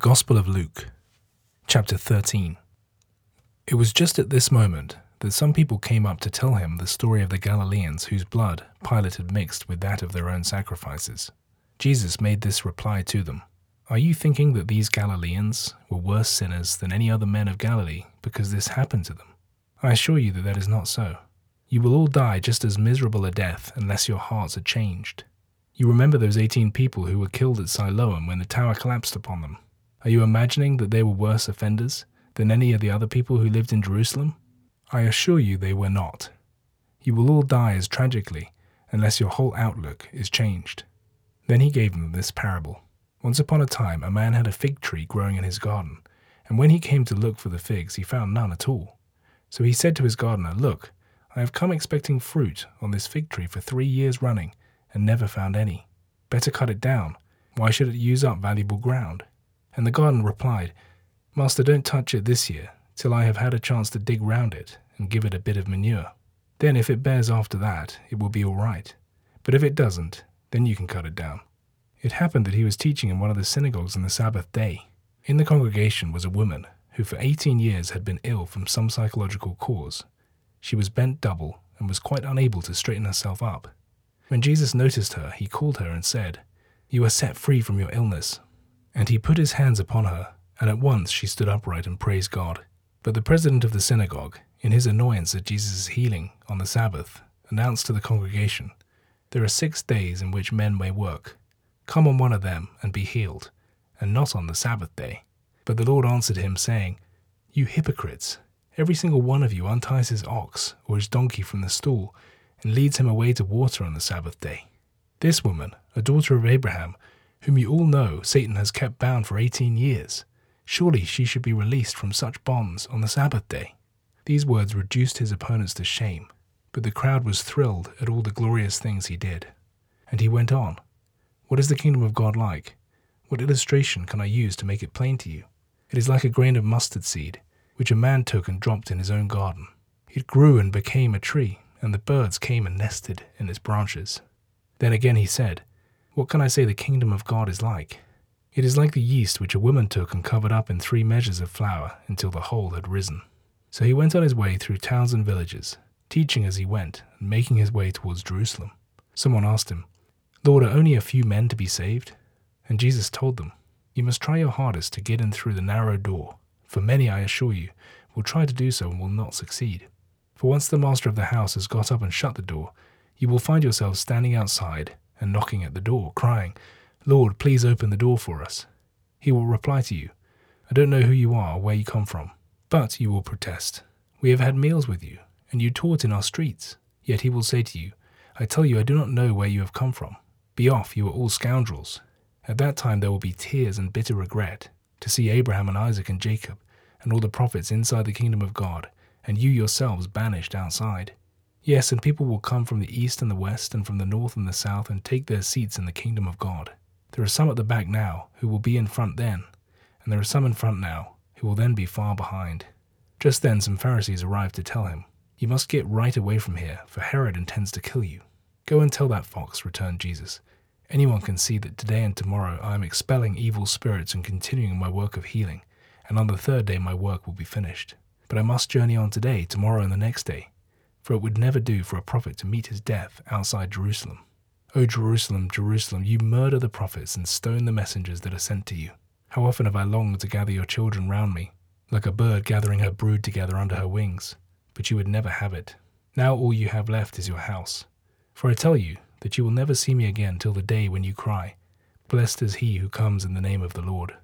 Gospel of Luke, chapter 13. It was just at this moment that some people came up to tell him the story of the Galileans whose blood Pilate had mixed with that of their own sacrifices. Jesus made this reply to them Are you thinking that these Galileans were worse sinners than any other men of Galilee because this happened to them? I assure you that that is not so. You will all die just as miserable a death unless your hearts are changed. You remember those 18 people who were killed at Siloam when the tower collapsed upon them. Are you imagining that they were worse offenders than any of the other people who lived in Jerusalem? I assure you they were not. You will all die as tragically unless your whole outlook is changed. Then he gave them this parable. Once upon a time, a man had a fig tree growing in his garden, and when he came to look for the figs, he found none at all. So he said to his gardener, Look, I have come expecting fruit on this fig tree for three years running, and never found any. Better cut it down. Why should it use up valuable ground? And the gardener replied, Master, don't touch it this year, till I have had a chance to dig round it and give it a bit of manure. Then, if it bears after that, it will be all right. But if it doesn't, then you can cut it down. It happened that he was teaching in one of the synagogues on the Sabbath day. In the congregation was a woman who for 18 years had been ill from some psychological cause. She was bent double and was quite unable to straighten herself up. When Jesus noticed her, he called her and said, You are set free from your illness. And he put his hands upon her, and at once she stood upright and praised God. But the president of the synagogue, in his annoyance at Jesus' healing on the Sabbath, announced to the congregation, There are six days in which men may work. Come on one of them and be healed, and not on the Sabbath day. But the Lord answered him, saying, You hypocrites! Every single one of you unties his ox or his donkey from the stall and leads him away to water on the Sabbath day. This woman, a daughter of Abraham, whom you all know Satan has kept bound for 18 years, surely she should be released from such bonds on the Sabbath day. These words reduced his opponents to shame, but the crowd was thrilled at all the glorious things he did. And he went on, What is the kingdom of God like? What illustration can I use to make it plain to you? It is like a grain of mustard seed, which a man took and dropped in his own garden. It grew and became a tree, and the birds came and nested in its branches. Then again he said, What can I say the kingdom of God is like? It is like the yeast which a woman took and covered up in three measures of flour until the whole had risen. So he went on his way through towns and villages, teaching as he went, and making his way towards Jerusalem. Someone asked him, Lord, are only a few men to be saved? And Jesus told them, You must try your hardest to get in through the narrow door for many, I assure you, will try to do so and will not succeed. For once the master of the house has got up and shut the door, you will find yourselves standing outside and knocking at the door, crying, Lord, please open the door for us. He will reply to you, I don't know who you are where you come from. But you will protest, We have had meals with you, and you taught in our streets. Yet he will say to you, I tell you, I do not know where you have come from. Be off, you are all scoundrels. At that time there will be tears and bitter regret to see Abraham and Isaac and Jacob and all the prophets inside the kingdom of God, and you yourselves banished outside. Yes, and people will come from the east and the west, and from the north and the south, and take their seats in the kingdom of God. There are some at the back now who will be in front then, and there are some in front now who will then be far behind. Just then some Pharisees arrived to tell him, You must get right away from here, for Herod intends to kill you. Go and tell that fox, returned Jesus. Anyone can see that today and tomorrow I am expelling evil spirits and continuing my work of healing, and on the third day my work will be finished. But I must journey on today, tomorrow, and the next day, for it would never do for a prophet to meet his death outside Jerusalem. O Jerusalem, Jerusalem, you murder the prophets and stone the messengers that are sent to you. How often have I longed to gather your children round me, like a bird gathering her brood together under her wings, but you would never have it. Now all you have left is your house. For I tell you, that you will never see me again till the day when you cry, Blessed is he who comes in the name of the Lord.